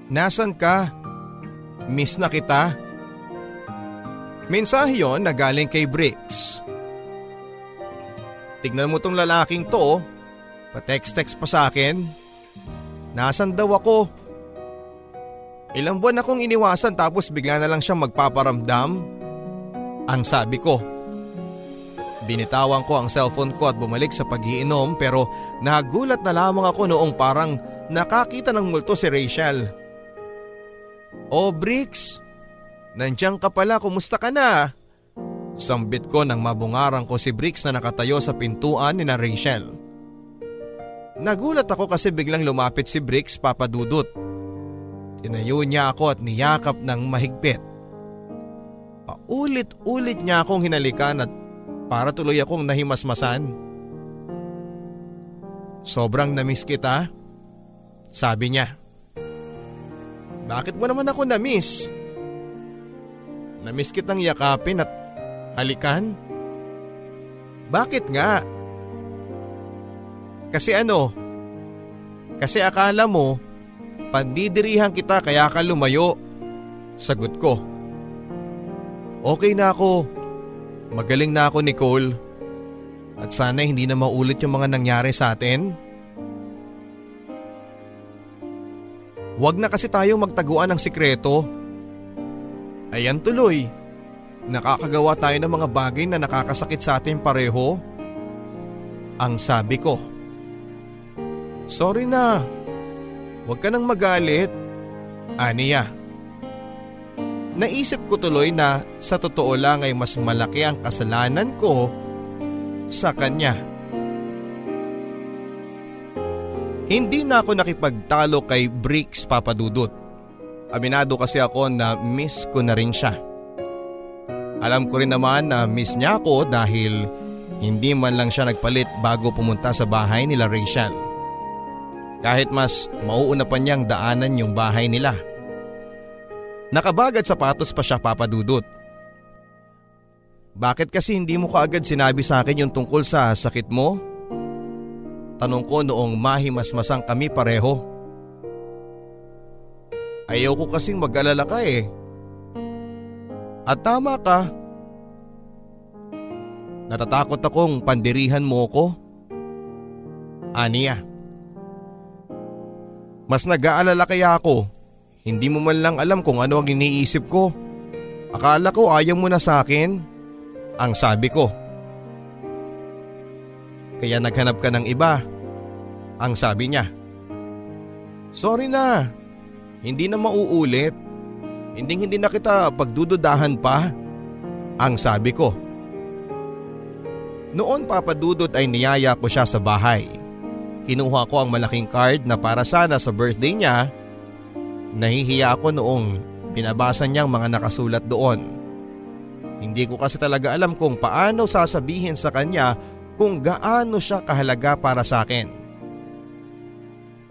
Nasaan ka? Miss na kita. Mensahe yon na galing kay Briggs. Tignan mo tong lalaking to, pa-text-text pa sa akin. Nasaan daw ako? Ilang buwan akong iniwasan tapos bigla na lang siyang magpaparamdam. Ang sabi ko. Binitawan ko ang cellphone ko at bumalik sa pagiinom pero nagulat na lamang ako noong parang nakakita ng multo si Rachel. Oh Bricks, nandiyan ka pala, kumusta ka na? Sambit ko nang mabungarang ko si Bricks na nakatayo sa pintuan ni na Rachel. Nagulat ako kasi biglang lumapit si Bricks papadudot. Tinayo niya ako at niyakap ng mahigpit. Paulit-ulit niya akong hinalikan at para tuloy akong nahimasmasan. Sobrang namiss kita. Sabi niya. Bakit mo naman ako namiss? Namiss kitang yakapin at halikan? Bakit nga? Kasi ano? Kasi akala mo, pandidirihan kita kaya ka lumayo. Sagot ko. Okay na ako. Magaling na ako Nicole. At sana hindi na maulit yung mga nangyari sa atin. Huwag na kasi tayo magtaguan ng sikreto. Ayan tuloy. Nakakagawa tayo ng mga bagay na nakakasakit sa atin pareho. Ang sabi ko. Sorry na. Huwag ka nang magalit. Aniya. Naisip ko tuloy na sa totoo lang ay mas malaki ang kasalanan ko sa kanya. Hindi na ako nakipagtalo kay Bricks Papadudot. Aminado kasi ako na miss ko na rin siya. Alam ko rin naman na miss niya ako dahil hindi man lang siya nagpalit bago pumunta sa bahay nila Rachel. Kahit mas mauuna pa niyang daanan yung bahay nila. Nakabagad sapatos pa siya papadudot. Bakit kasi hindi mo kaagad sinabi sa akin yung tungkol sa sakit mo? Tanong ko noong mahimasmasang kami pareho. Ayaw ko kasing mag-alala ka eh. At tama ka. Natatakot akong pandirihan mo ko. Aniya. Mas nag-aalala kaya ako hindi mo man lang alam kung ano ang iniisip ko. Akala ko ayaw mo na sa akin. Ang sabi ko. Kaya naghanap ka ng iba. Ang sabi niya. Sorry na. Hindi na mauulit. Hindi hindi na kita pagdududahan pa. Ang sabi ko. Noon papadudot ay niyaya ko siya sa bahay. Kinuha ko ang malaking card na para sana sa birthday niya Nahihiya ako noong binabasa niyang mga nakasulat doon. Hindi ko kasi talaga alam kung paano sasabihin sa kanya kung gaano siya kahalaga para sa akin.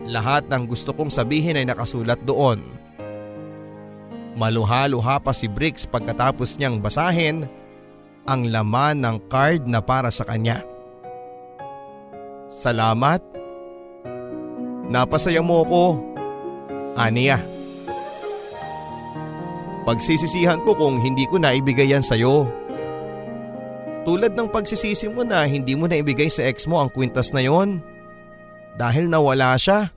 Lahat ng gusto kong sabihin ay nakasulat doon. Maluha-luha pa si Briggs pagkatapos niyang basahin ang laman ng card na para sa kanya. Salamat. Napasaya mo ko. Aniya. Pagsisisihan ko kung hindi ko naibigay yan sa'yo. Tulad ng pagsisisi mo na hindi mo naibigay sa ex mo ang kwintas na yon. Dahil nawala siya.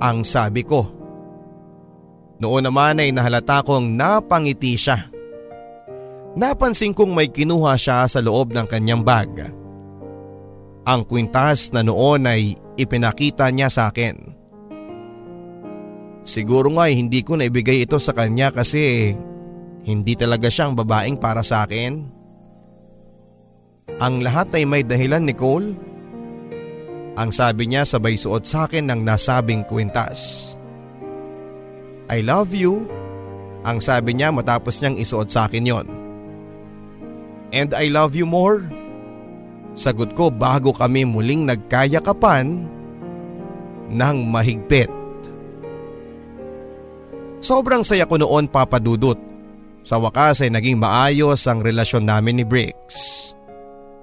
Ang sabi ko. Noon naman ay nahalata kong napangiti siya. Napansin kong may kinuha siya sa loob ng kanyang bag. Ang kwintas na noon ay ipinakita niya sa akin. Siguro nga ay hindi ko naibigay ito sa kanya kasi hindi talaga siyang babaeng para sa akin. Ang lahat ay may dahilan Nicole. Ang sabi niya sabay suot sa akin ng nasabing kwintas. I love you. Ang sabi niya matapos niyang isuot sa akin yon. And I love you more. Sagot ko bago kami muling nagkayakapan ng mahigpit. Sobrang saya ko noon papadudot. Sa wakas ay naging maayos ang relasyon namin ni Briggs.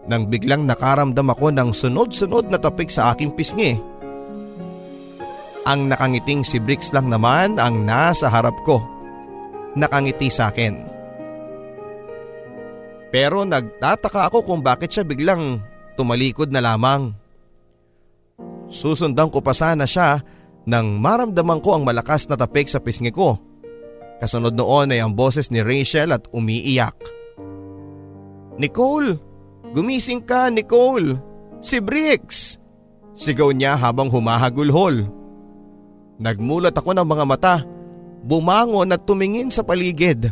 Nang biglang nakaramdam ako ng sunod-sunod na tapik sa aking pisngi. Ang nakangiting si Briggs lang naman ang nasa harap ko. Nakangiti sa akin. Pero nagtataka ako kung bakit siya biglang tumalikod na lamang. Susundan ko pa sana siya nang maramdaman ko ang malakas na tapik sa pisngi ko. Kasunod noon ay ang boses ni Rachel at umiiyak. Nicole! Gumising ka, Nicole! Si Bricks! Sigaw niya habang humahagulhol. Nagmulat ako ng mga mata, bumangon at tumingin sa paligid.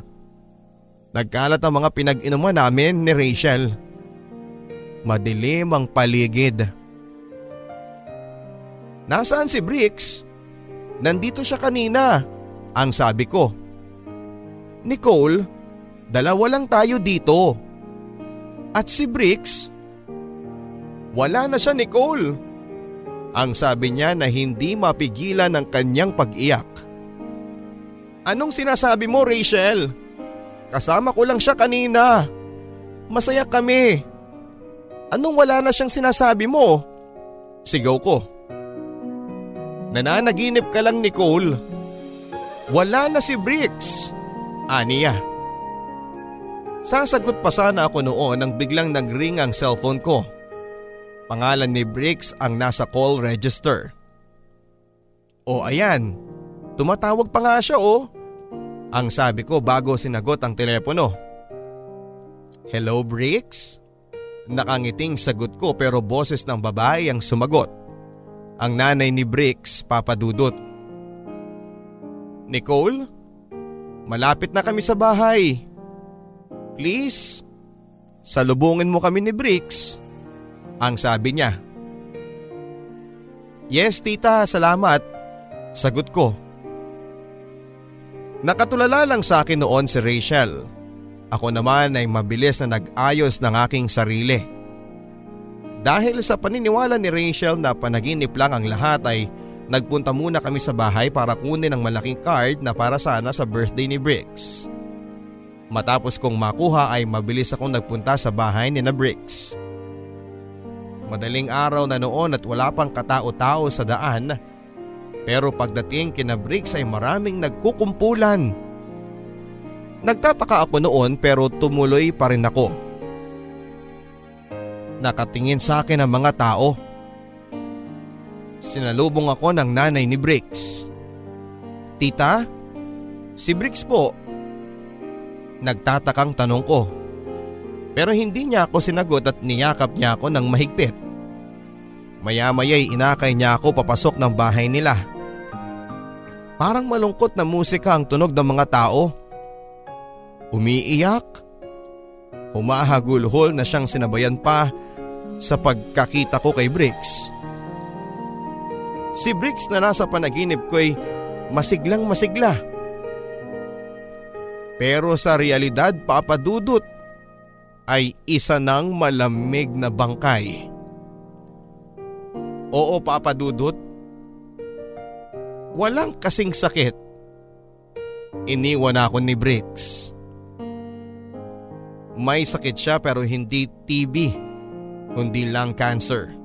Nagkalat ang mga pinag-inuman namin ni Rachel. Madilim ang paligid. Nasaan si Bricks? Nandito siya kanina, ang sabi ko. Nicole, dalawa lang tayo dito. At si Bricks? Wala na siya Nicole. Ang sabi niya na hindi mapigilan ang kanyang pag-iyak. Anong sinasabi mo Rachel? Kasama ko lang siya kanina. Masaya kami. Anong wala na siyang sinasabi mo? Sigaw ko. Nananaginip ka lang Nicole. Wala na si Bricks. Aniya. Sasagot pa sana ako noon nang biglang nagring ang cellphone ko. Pangalan ni Briggs ang nasa call register. O ayan, tumatawag pa nga siya oh. Ang sabi ko bago sinagot ang telepono. Hello Briggs? Nakangiting sagot ko pero boses ng babae ang sumagot. Ang nanay ni Briggs papadudot. Nicole? Malapit na kami sa bahay. Please, salubungin mo kami ni Bricks. Ang sabi niya. Yes tita, salamat. Sagot ko. Nakatulala lang sa akin noon si Rachel. Ako naman ay mabilis na nag-ayos ng aking sarili. Dahil sa paniniwala ni Rachel na panaginip lang ang lahat ay nagpunta muna kami sa bahay para kunin ang malaking card na para sana sa birthday ni Briggs. Matapos kong makuha ay mabilis akong nagpunta sa bahay ni na Bricks. Madaling araw na noon at wala pang katao-tao sa daan pero pagdating kina Bricks ay maraming nagkukumpulan. Nagtataka ako noon pero tumuloy pa rin ako. Nakatingin sa akin ang mga tao. Sinalubong ako ng nanay ni Bricks. Tita, si Bricks po Nagtatakang tanong ko. Pero hindi niya ako sinagot at niyakap niya ako ng mahigpit. Maya-maya'y inakay niya ako papasok ng bahay nila. Parang malungkot na musika ang tunog ng mga tao. Umiiyak. Humahagulhol na siyang sinabayan pa sa pagkakita ko kay Bricks. Si Bricks na nasa panaginip ko ay masiglang masigla. Pero sa realidad papadudot ay isa ng malamig na bangkay. Oo papadudot. Walang kasing sakit. Iniwan ako ni Bricks. May sakit siya pero hindi TB, kundi lang cancer.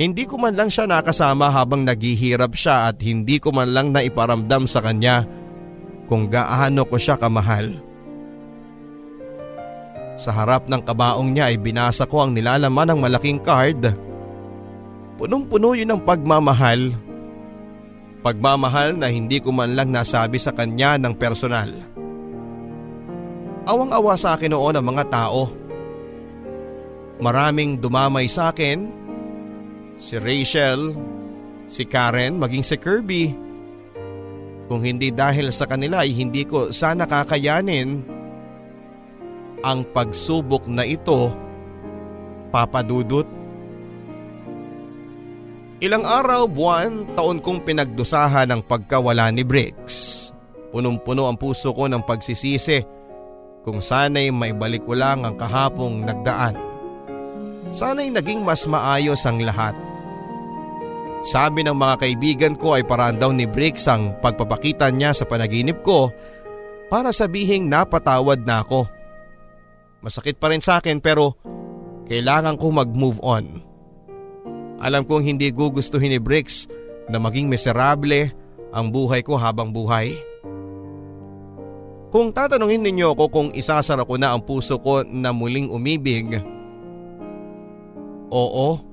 Hindi ko man lang siya nakasama habang naghihirap siya at hindi ko man lang naiparamdam sa kanya kung gaano ko siya kamahal. Sa harap ng kabaong niya ay binasa ko ang nilalaman ng malaking card. Punong-puno yun ng pagmamahal. Pagmamahal na hindi ko man lang nasabi sa kanya ng personal. Awang-awa sa akin noon ang mga tao. Maraming dumamay sa akin. Si Rachel, si Karen, maging si Kirby. Kung hindi dahil sa kanila ay hindi ko sana kakayanin ang pagsubok na ito, papadudot. Ilang araw, buwan, taon kong pinagdusahan ang pagkawala ni Briggs. Punong-puno ang puso ko ng pagsisisi kung sana'y maibalik ko lang ang kahapong nagdaan. Sana'y naging mas maayos ang lahat. Sabi ng mga kaibigan ko ay paraan daw ni Briggs ang pagpapakita niya sa panaginip ko para sabihing napatawad na ako. Masakit pa rin sa akin pero kailangan ko mag-move on. Alam kong hindi gugustuhin ni Bricks na maging miserable ang buhay ko habang buhay. Kung tatanungin ninyo ako kung isasara ko na ang puso ko na muling umibig, oo.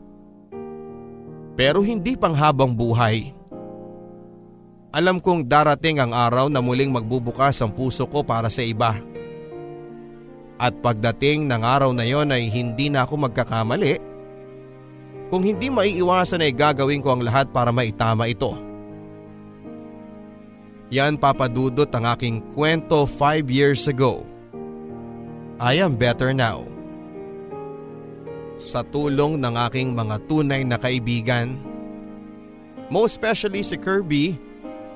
Pero hindi pang habang buhay. Alam kong darating ang araw na muling magbubukas ang puso ko para sa iba. At pagdating ng araw na yon ay hindi na ako magkakamali. Kung hindi maiiwasan ay gagawin ko ang lahat para maitama ito. Yan papadudot ang aking kwento 5 years ago. I am better now. Sa tulong ng aking mga tunay na kaibigan. Most especially si Kirby.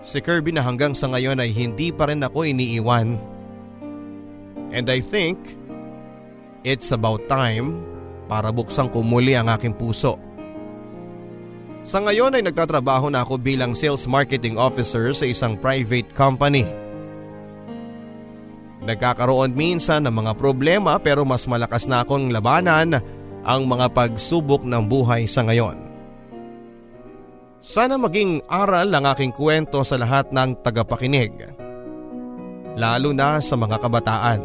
Si Kirby na hanggang sa ngayon ay hindi pa rin ako iniiwan. And I think it's about time para buksan ko muli ang aking puso. Sa ngayon ay nagtatrabaho na ako bilang sales marketing officer sa isang private company. Nagkakaroon minsan ng mga problema pero mas malakas na akong labanan ang mga pagsubok ng buhay sa ngayon. Sana maging aral ang aking kwento sa lahat ng tagapakinig. Lalo na sa mga kabataan.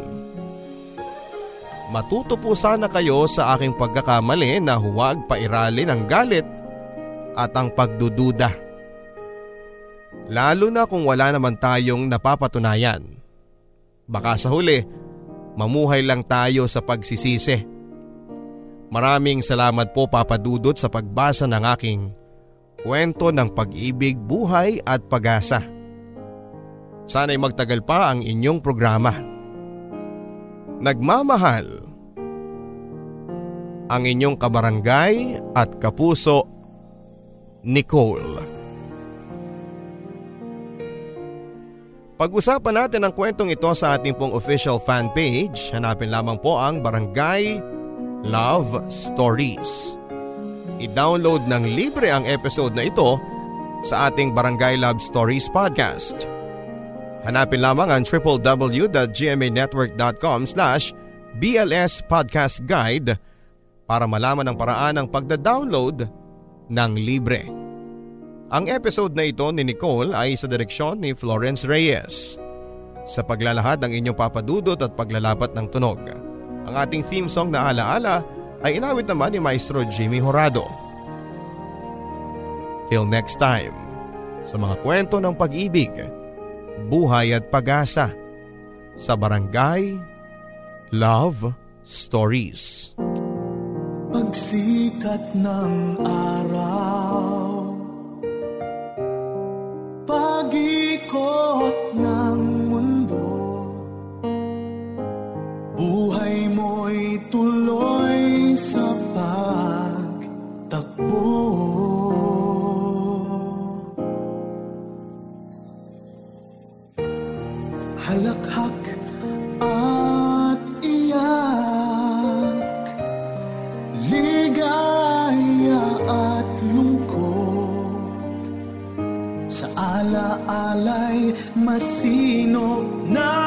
Matuto po sana kayo sa aking pagkakamali na huwag pairalin ang galit at ang pagdududa. Lalo na kung wala naman tayong napapatunayan. Baka sa huli, mamuhay lang tayo sa pagsisisi. Maraming salamat po papadudot sa pagbasa ng aking kwento ng pag-ibig, buhay at pag-asa. Sana'y magtagal pa ang inyong programa. Nagmamahal Ang inyong kabarangay at kapuso Nicole Pag-usapan natin ang kwentong ito sa ating pong official fan page. Hanapin lamang po ang Barangay Love Stories. I-download ng libre ang episode na ito sa ating Barangay Love Stories podcast. Hanapin lamang ang www.gmanetwork.com slash BLS Podcast Guide para malaman ang paraan ng pagda-download ng libre. Ang episode na ito ni Nicole ay sa direksyon ni Florence Reyes. Sa paglalahad ng inyong papadudot at paglalapat ng tunog. Ang ating theme song na alaala ay inawit naman ni Maestro Jimmy Horado. Till next time, sa mga kwento ng pag-ibig, buhay at pag-asa sa Barangay Love Stories. Pagsikat ng araw Pag-ikot ng halakhak at iyak Ligaya at lungkot. Sa ala-alay masino na